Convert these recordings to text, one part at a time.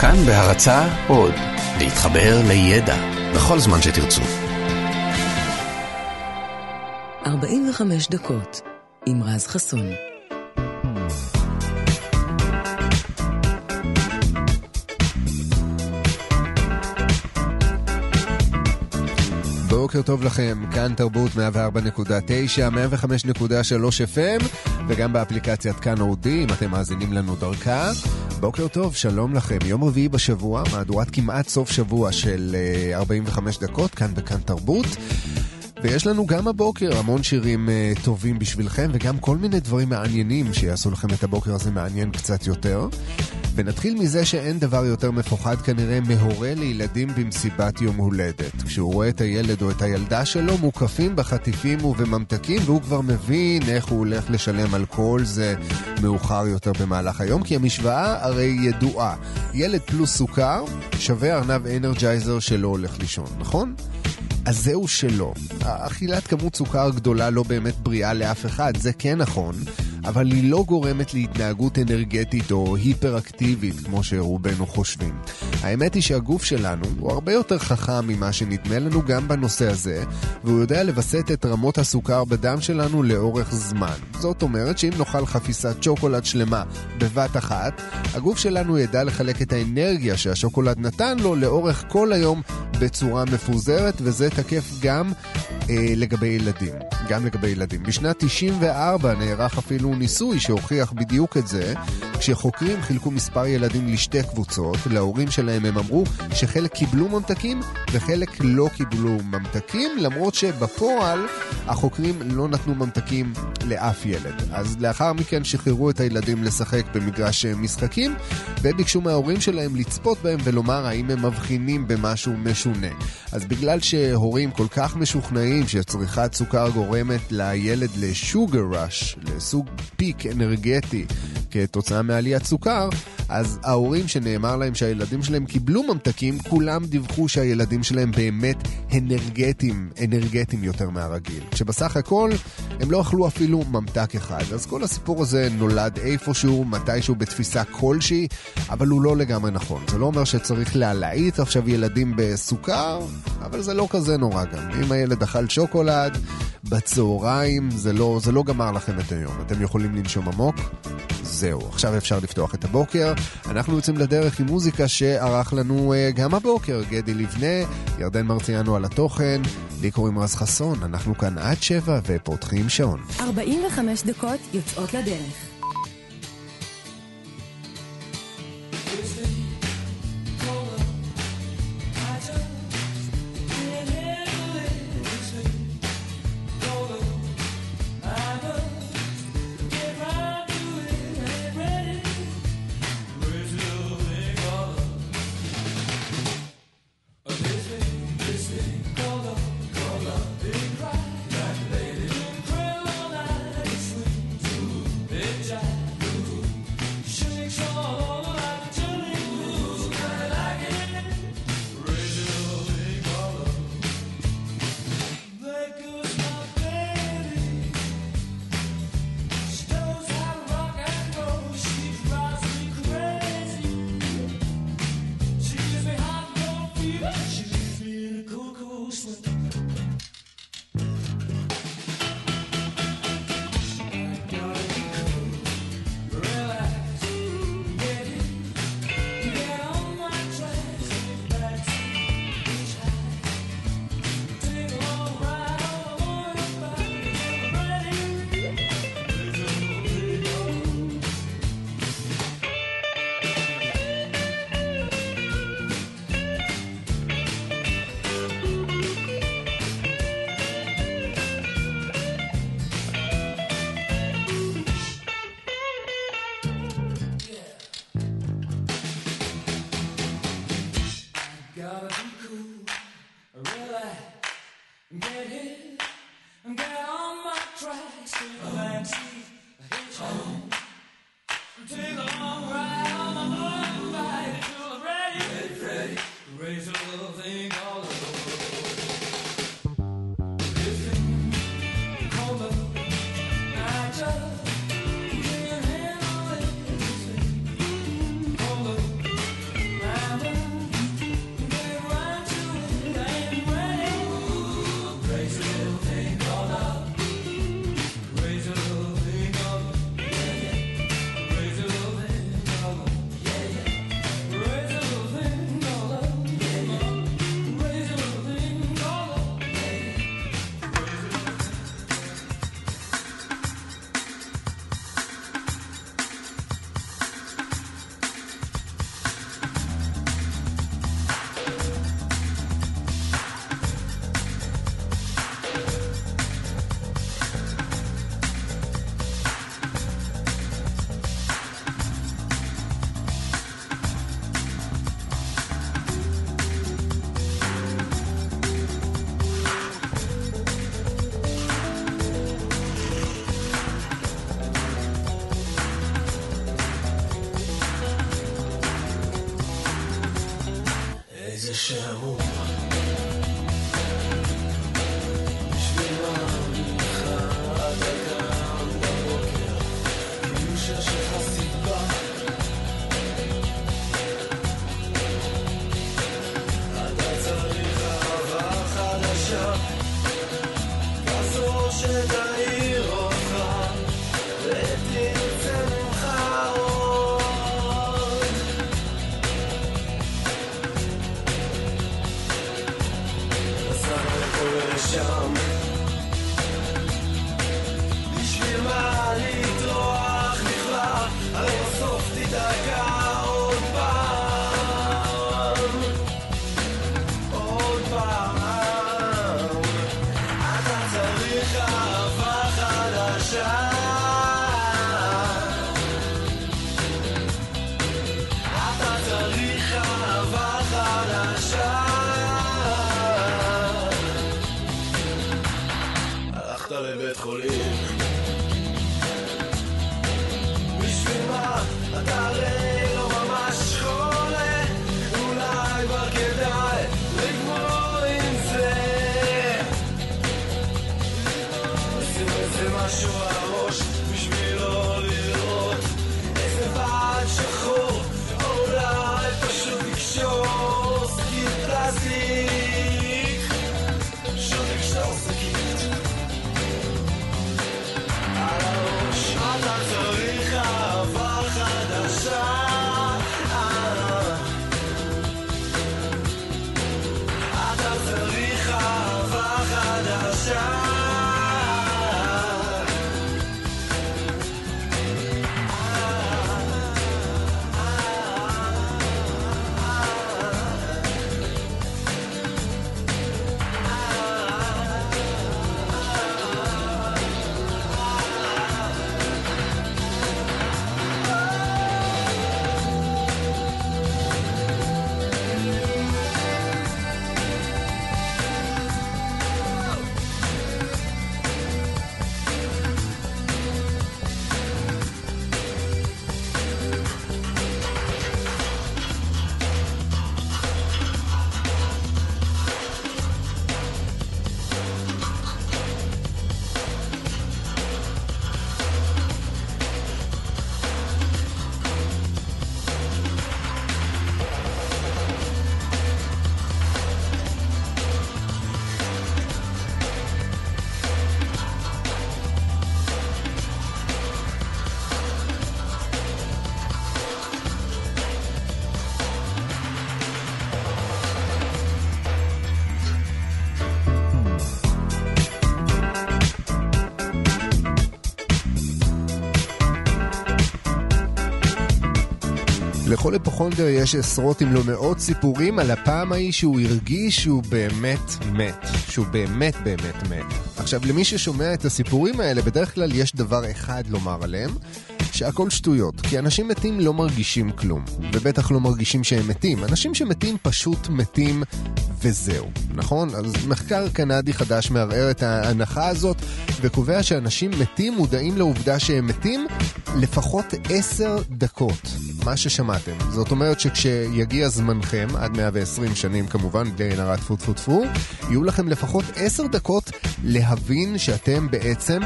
כאן בהרצה עוד, להתחבר לידע בכל זמן שתרצו. 45 דקות עם רז חסון. בוקר טוב לכם, כאן תרבות 104.9, 105.3 FM וגם באפליקציית כאן אודי, אם אתם מאזינים לנו דרכה. בוקר טוב, שלום לכם. יום רביעי בשבוע, מהדורת כמעט סוף שבוע של 45 אה, דקות, כאן בכאן תרבות. ויש לנו גם הבוקר המון שירים uh, טובים בשבילכם וגם כל מיני דברים מעניינים שיעשו לכם את הבוקר הזה מעניין קצת יותר. ונתחיל מזה שאין דבר יותר מפוחד כנראה מהורה לילדים במסיבת יום הולדת. כשהוא רואה את הילד או את הילדה שלו מוקפים בחטיפים ובממתקים והוא כבר מבין איך הוא הולך לשלם על כל זה מאוחר יותר במהלך היום, כי המשוואה הרי ידועה. ילד פלוס סוכר שווה ארנב אנרג'ייזר שלא הולך לישון, נכון? אז זהו שלא. אכילת כמות סוכר גדולה לא באמת בריאה לאף אחד, זה כן נכון, אבל היא לא גורמת להתנהגות אנרגטית או היפראקטיבית, כמו שרובנו חושבים. האמת היא שהגוף שלנו הוא הרבה יותר חכם ממה שנדמה לנו גם בנושא הזה, והוא יודע לווסת את רמות הסוכר בדם שלנו לאורך זמן. זאת אומרת שאם נאכל חפיסת שוקולד שלמה בבת אחת, הגוף שלנו ידע לחלק את האנרגיה שהשוקולד נתן לו לאורך כל היום בצורה מפוזרת, וזה תקף גם אה, לגבי ילדים. גם לגבי ילדים. בשנת 94 נערך אפילו ניסוי שהוכיח בדיוק את זה, כשחוקרים חילקו מספר ילדים לשתי קבוצות, להורים שלהם הם אמרו שחלק קיבלו ממתקים וחלק לא קיבלו ממתקים, למרות שבפועל החוקרים לא נתנו ממתקים לאף ילד. אז לאחר מכן שחררו את הילדים לשחק במגרש משחקים, וביקשו מההורים שלהם לצפות בהם ולומר האם הם מבחינים במשהו משונה. אז בגלל שהורים כל כך משוכנעים שצריכת סוכר גורמת לילד לשוגר ראש, לסוג פיק אנרגטי כתוצאה מעליית סוכר, אז ההורים שנאמר להם שהילדים שלהם קיבלו ממתקים, כולם דיווחו שהילדים שלהם באמת אנרגטיים, אנרגטיים יותר מהרגיל. כשבסך הכל הם לא אכלו אפילו ממתק אחד. אז כל הסיפור הזה נולד איפשהו, מתישהו בתפיסה כלשהי, אבל הוא לא לגמרי נכון. זה לא אומר שצריך להלהיט עכשיו ילדים בסוכר, אבל זה לא כזה נורא גם. אם הילד אכל שוקולד בצהריים, זה לא, זה לא גמר לכם את היום. אתם יכולים לנשום עמוק. זהו, עכשיו אפשר לפתוח את הבוקר. אנחנו יוצאים לדרך עם מוזיקה שערך לנו uh, גם הבוקר, גדי לבנה, ירדן מרציאנו על התוכן, לי קוראים רז חסון, אנחנו כאן עד שבע ופותחים שעון. 45 דקות יוצאות לדרך. should לכל היפוכונדר יש עשרות אם לא מאות סיפורים על הפעם ההיא שהוא הרגיש שהוא באמת מת. שהוא באמת באמת מת. עכשיו, למי ששומע את הסיפורים האלה, בדרך כלל יש דבר אחד לומר עליהם, שהכל שטויות. כי אנשים מתים לא מרגישים כלום, ובטח לא מרגישים שהם מתים. אנשים שמתים פשוט מתים וזהו, נכון? אז מחקר קנדי חדש מערער את ההנחה הזאת, וקובע שאנשים מתים מודעים לעובדה שהם מתים לפחות עשר דקות. מה ששמעתם. זאת אומרת שכשיגיע זמנכם, עד 120 שנים כמובן, בלי עין הרע טפו טפו טפו, יהיו לכם לפחות עשר דקות להבין שאתם בעצם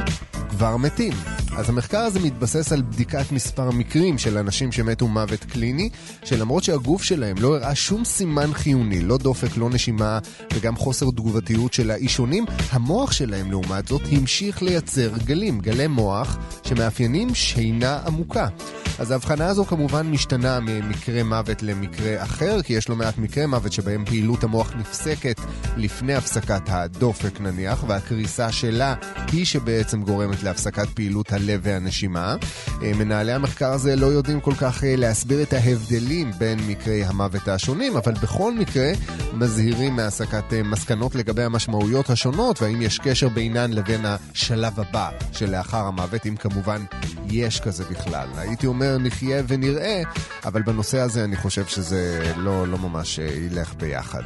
כבר מתים. אז המחקר הזה מתבסס על בדיקת מספר מקרים של אנשים שמתו מוות קליני, שלמרות שהגוף שלהם לא הראה שום סימן חיוני, לא דופק, לא נשימה וגם חוסר תגובתיות של האישונים, המוח שלהם לעומת זאת המשיך לייצר גלים, גלי מוח שמאפיינים שינה עמוקה. אז ההבחנה הזו כמובן משתנה ממקרה מוות למקרה אחר, כי יש לא מעט מקרי מוות שבהם פעילות המוח נפסקת לפני הפסקת הדופק נניח, והקריסה שלה היא שבעצם גורמת להפסקת פעילות הלב והנשימה. מנהלי המחקר הזה לא יודעים כל כך להסביר את ההבדלים בין מקרי המוות השונים, אבל בכל מקרה מזהירים מהסקת מסקנות לגבי המשמעויות השונות, והאם יש קשר בינן לבין השלב הבא שלאחר המוות, אם כמובן יש כזה בכלל. הייתי אומר נחיה ונראה, אבל בנושא הזה אני חושב שזה לא, לא ממש ילך ביחד.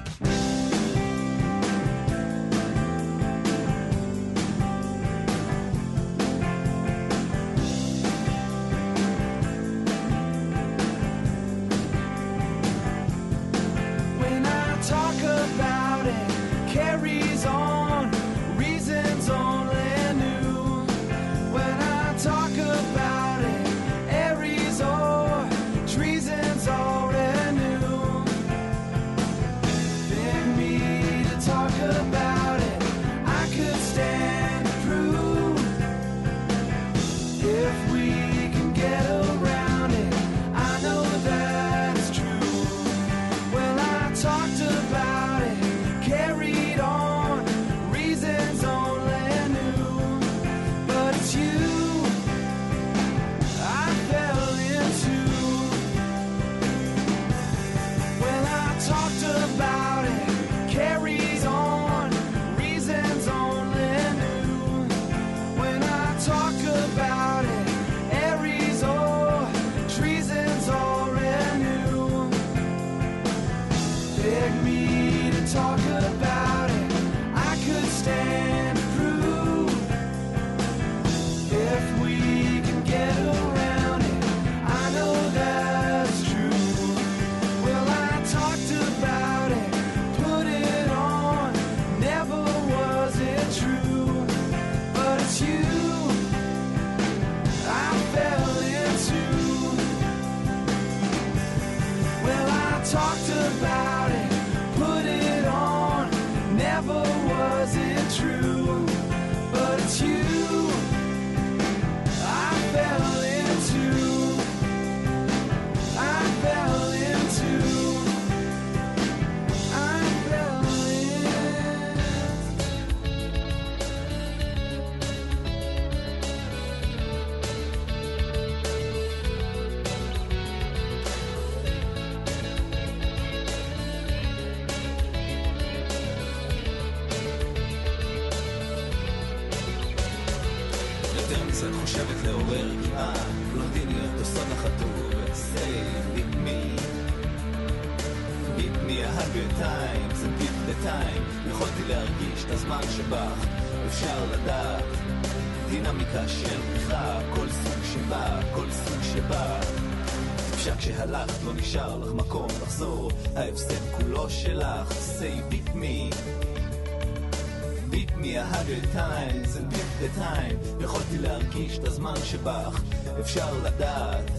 אפשר לדעת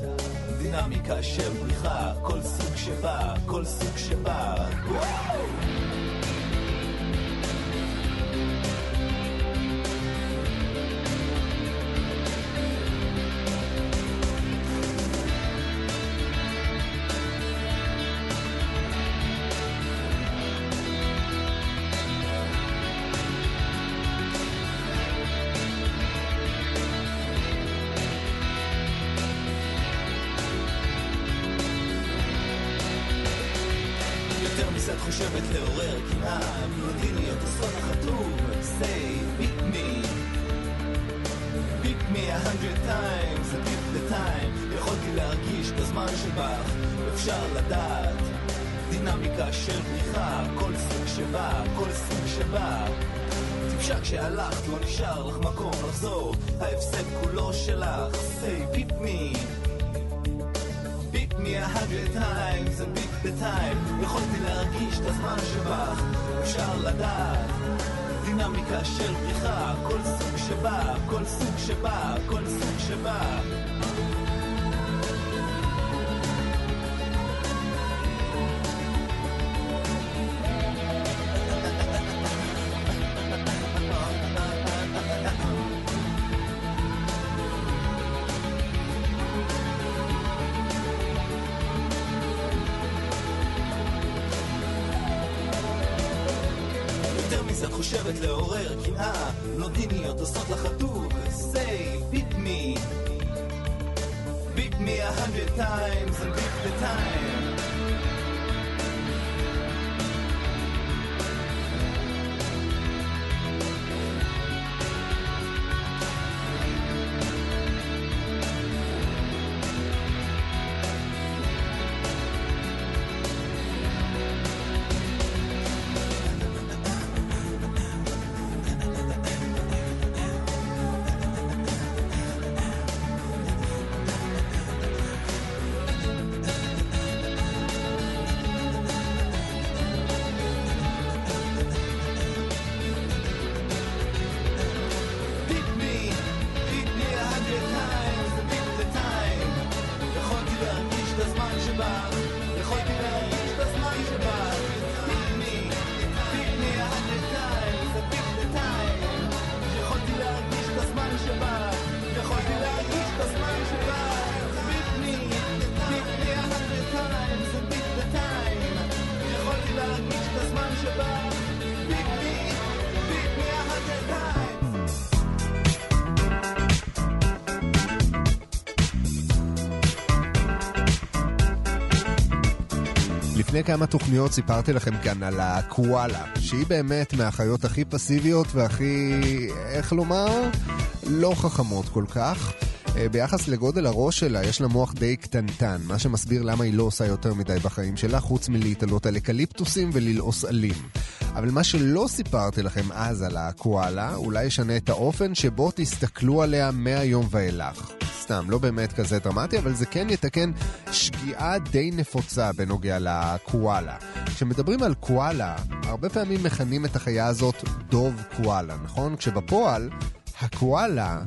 דינמיקה של הזמן שבך, אפשר לדעת. דינמיקה של בריחה, כל סוג שבא, כל סוג שבא, כל סוג שבא. פיז, את חושבת לעורר קנאה, בלונדיניות עושות לך טוב, say, beat me, beat me a hundred times and beat the time. לפני כמה תוכניות סיפרתי לכם כאן על הקואלה, שהיא באמת מהחיות הכי פסיביות והכי, איך לומר, לא חכמות כל כך. אה, ביחס לגודל הראש שלה, יש לה מוח די קטנטן, מה שמסביר למה היא לא עושה יותר מדי בחיים שלה, חוץ מלהתעלות על אקליפטוסים וללעוס עלים. אבל מה שלא סיפרתי לכם אז על הקואלה, אולי ישנה את האופן שבו תסתכלו עליה מהיום ואילך. סתם, לא באמת כזה דרמטי, אבל זה כן יתקן שגיאה די נפוצה בנוגע לקואלה. כשמדברים על קואלה, הרבה פעמים מכנים את החיה הזאת דוב קואלה, נכון? כשבפועל, הקואלה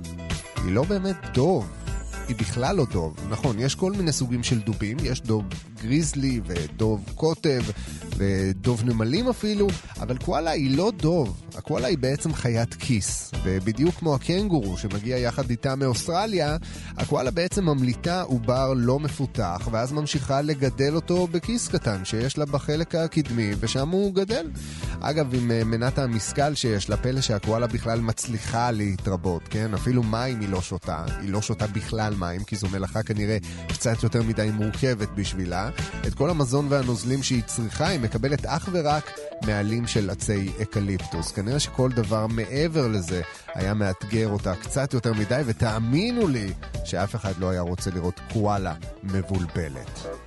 היא לא באמת דוב. היא בכלל לא דוב. נכון, יש כל מיני סוגים של דובים, יש דוב גריזלי ודוב קוטב ודוב נמלים אפילו, אבל קואלה היא לא דוב. הקואלה היא בעצם חיית כיס, ובדיוק כמו הקנגורו שמגיע יחד איתה מאוסטרליה, הקואלה בעצם ממליטה עובר לא מפותח, ואז ממשיכה לגדל אותו בכיס קטן שיש לה בחלק הקדמי, ושם הוא גדל. אגב, עם אה, מנת המשכל שיש לה, פלא שהקואלה בכלל מצליחה להתרבות, כן? אפילו מים היא לא שותה, היא לא שותה בכלל מים, כי זו מלאכה כנראה קצת יותר מדי מורכבת בשבילה. את כל המזון והנוזלים שהיא צריכה היא מקבלת אך ורק מעלים של עצי אקליפטוס. כנראה שכל דבר מעבר לזה היה מאתגר אותה קצת יותר מדי, ותאמינו לי שאף אחד לא היה רוצה לראות קואלה מבולבלת.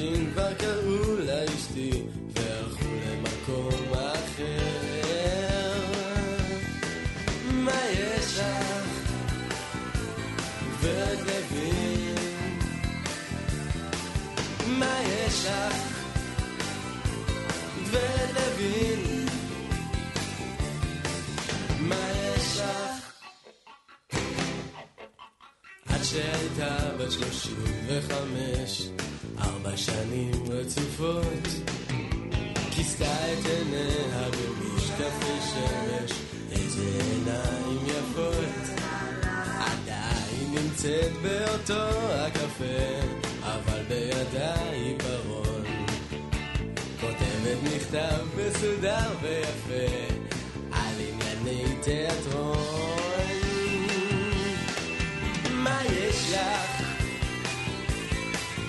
הרבה אנשים מכתב מסודר ויפה, על ענייני תיאטרון. מה יש לך?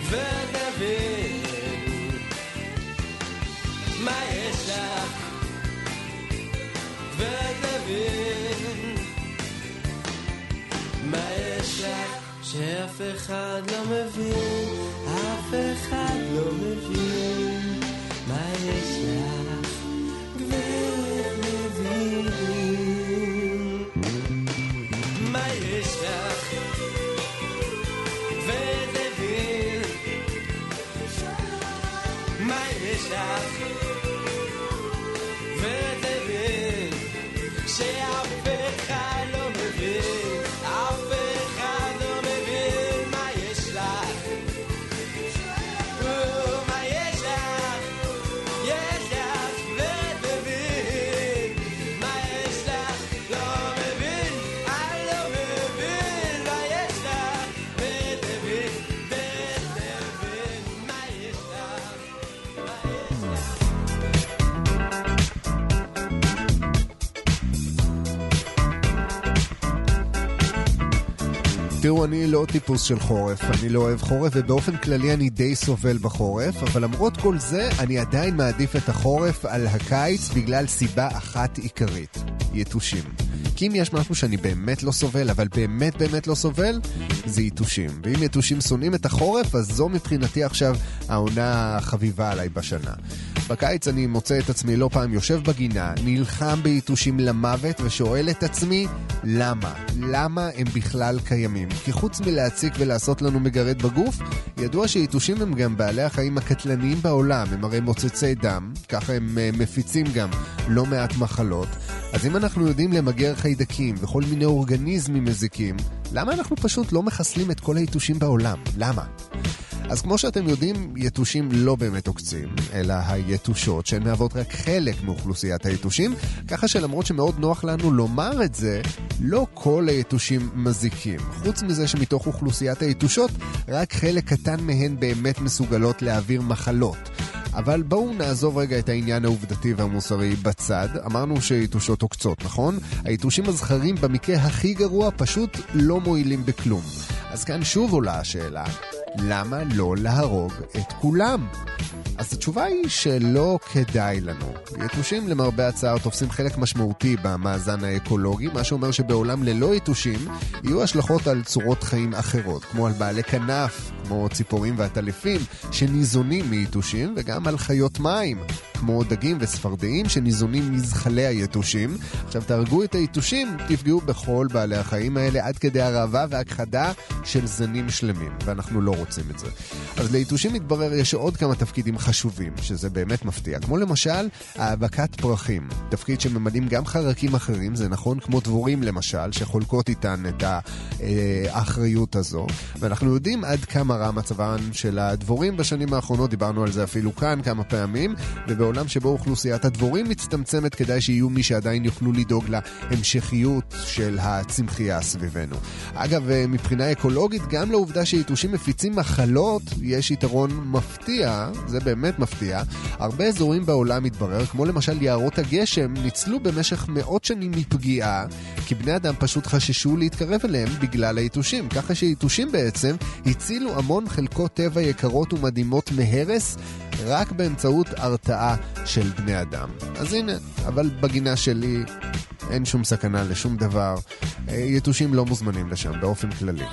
ותבין מה יש לך? ותבין מה יש לך? שאף אחד לא מבין, אף אחד לא מבין תראו, אני לא טיפוס של חורף, אני לא אוהב חורף, ובאופן כללי אני די סובל בחורף, אבל למרות כל זה, אני עדיין מעדיף את החורף על הקיץ בגלל סיבה אחת עיקרית, יתושים. כי אם יש משהו שאני באמת לא סובל, אבל באמת באמת לא סובל, זה יתושים. ואם יתושים שונאים את החורף, אז זו מבחינתי עכשיו העונה החביבה עליי בשנה. בקיץ אני מוצא את עצמי לא פעם יושב בגינה, נלחם ביתושים למוות ושואל את עצמי, למה? למה הם בכלל קיימים? כי חוץ מלהציק ולעשות לנו מגרד בגוף, ידוע שיתושים הם גם בעלי החיים הקטלניים בעולם, הם הרי מוצצי דם, ככה הם אה, מפיצים גם לא מעט מחלות. אז אם אנחנו יודעים למגר חיידקים וכל מיני אורגניזמים מזיקים, למה אנחנו פשוט לא מחסלים את כל היתושים בעולם? למה? אז כמו שאתם יודעים, יתושים לא באמת עוקצים, אלא היתושות, שהן מהוות רק חלק מאוכלוסיית היתושים, ככה שלמרות שמאוד נוח לנו לומר את זה, לא כל היתושים מזיקים. חוץ מזה שמתוך אוכלוסיית היתושות, רק חלק קטן מהן באמת מסוגלות להעביר מחלות. אבל בואו נעזוב רגע את העניין העובדתי והמוסרי בצד. אמרנו שיתושות עוקצות, נכון? היתושים הזכרים במקרה הכי גרוע פשוט לא מועילים בכלום. אז כאן שוב עולה השאלה, למה לא להרוג את כולם? אז התשובה היא שלא כדאי לנו. יתושים למרבה הצער תופסים חלק משמעותי במאזן האקולוגי, מה שאומר שבעולם ללא יתושים יהיו השלכות על צורות חיים אחרות, כמו על בעלי כנף, כמו ציפורים ועטלפים, שניזונים מיתושים, וגם על חיות מים, כמו דגים וספרדעים שניזונים מזחלי היתושים. עכשיו תהרגו את היתושים, תפגעו בכל בעלי החיים האלה עד כדי הרעבה והכחדה של זנים שלמים, ואנחנו לא רוצים את זה. אז ליתושים מתברר יש עוד כמה תפקידים חשובים, שזה באמת מפתיע, כמו למשל האבקת פרחים, תפקיד שממלאים גם חרקים אחרים, זה נכון כמו דבורים למשל, שחולקות איתן את האחריות הזו, ואנחנו יודעים עד כמה רע מצבן של הדבורים בשנים האחרונות, דיברנו על זה אפילו כאן כמה פעמים, ובעולם שבו אוכלוסיית הדבורים מצטמצמת, כדאי שיהיו מי שעדיין יוכלו לדאוג להמשכיות של הצמחייה סביבנו. אגב, מבחינה אקולוגית, גם לעובדה שיתושים מפיצים מחלות, יש יתרון מפתיע, זה באמת מפתיע. הרבה אזורים בעולם מתברר, כמו למשל יערות הגשם, ניצלו במשך מאות שנים מפגיעה, כי בני אדם פשוט חששו להתקרב אליהם בגלל היתושים. ככה שיתושים בעצם הצילו המון חלקות טבע יקרות ומדהימות מהרס, רק באמצעות הרתעה של בני אדם. אז הנה, אבל בגינה שלי אין שום סכנה לשום דבר. אה, יתושים לא מוזמנים לשם באופן כללי.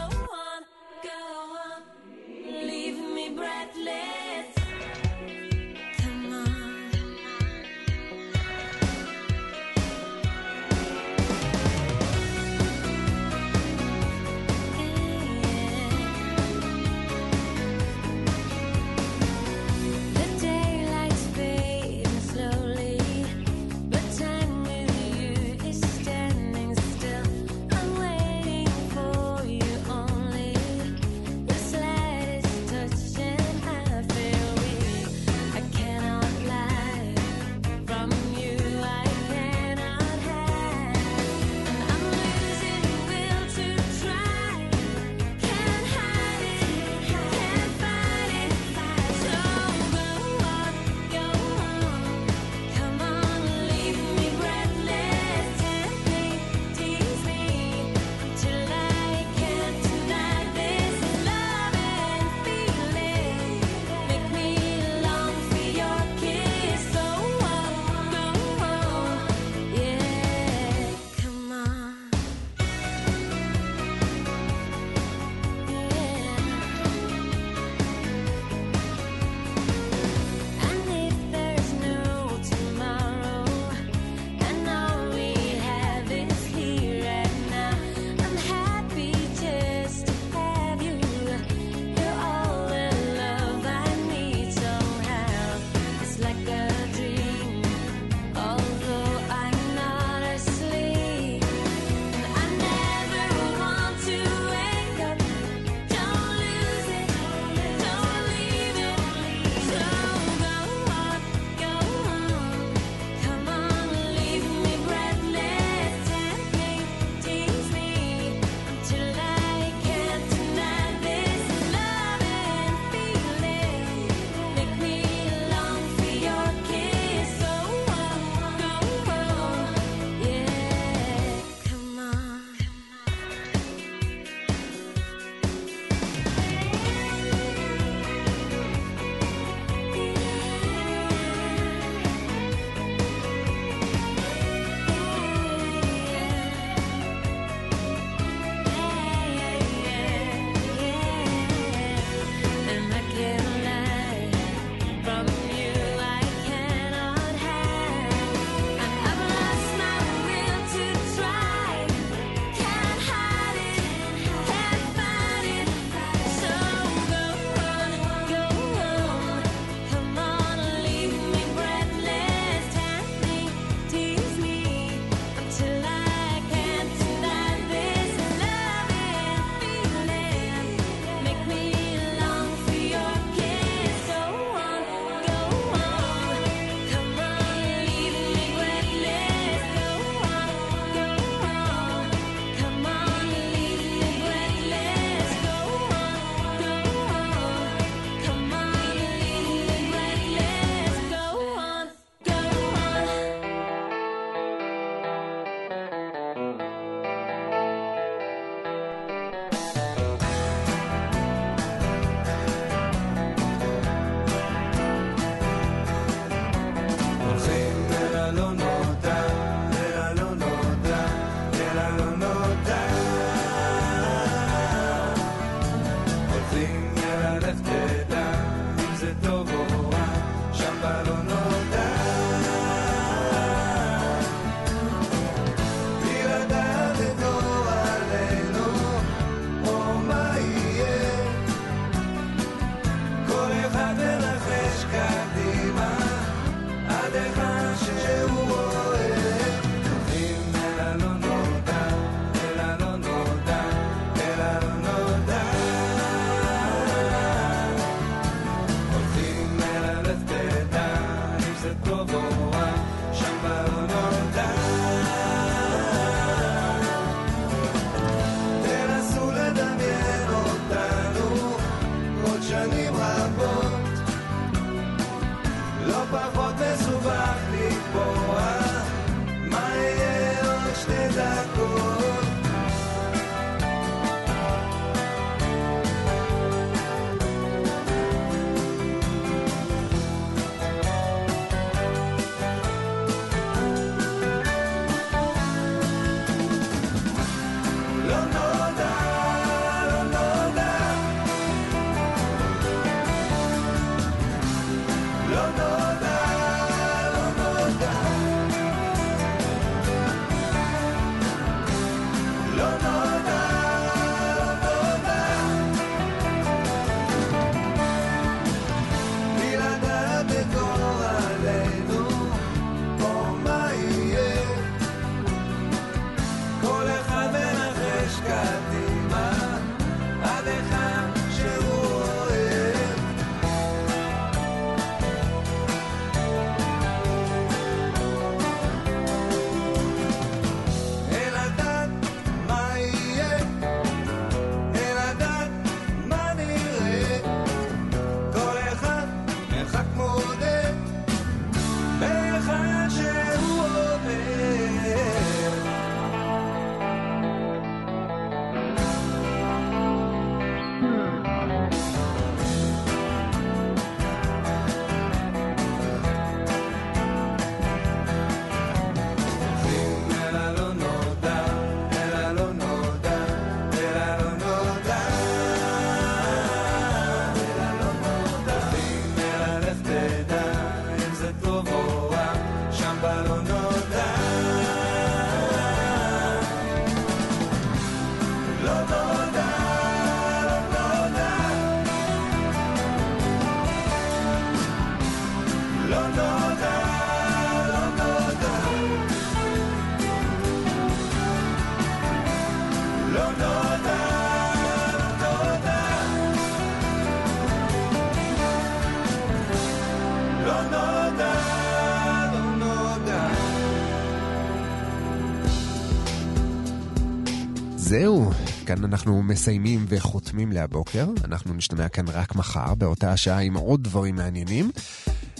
אנחנו מסיימים וחותמים להבוקר. אנחנו נשתמע כאן רק מחר, באותה השעה עם עוד דברים מעניינים.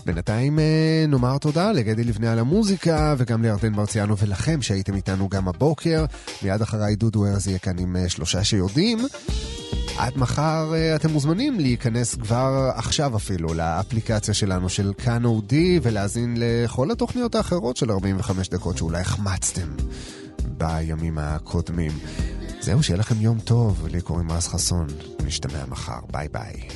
בינתיים אה, נאמר תודה לגדי לבנה על המוזיקה, וגם לירדן מרציאנו ולכם שהייתם איתנו גם הבוקר. מיד אחריי דודו ארז יהיה כאן עם אה, שלושה שיודעים. עד מחר אה, אתם מוזמנים להיכנס כבר עכשיו אפילו לאפליקציה שלנו של כאן אודי ולהאזין לכל התוכניות האחרות של 45 דקות שאולי החמצתם בימים הקודמים. זהו, שיהיה לכם יום טוב, לי קוראים רז חסון, נשתמע מחר, ביי ביי.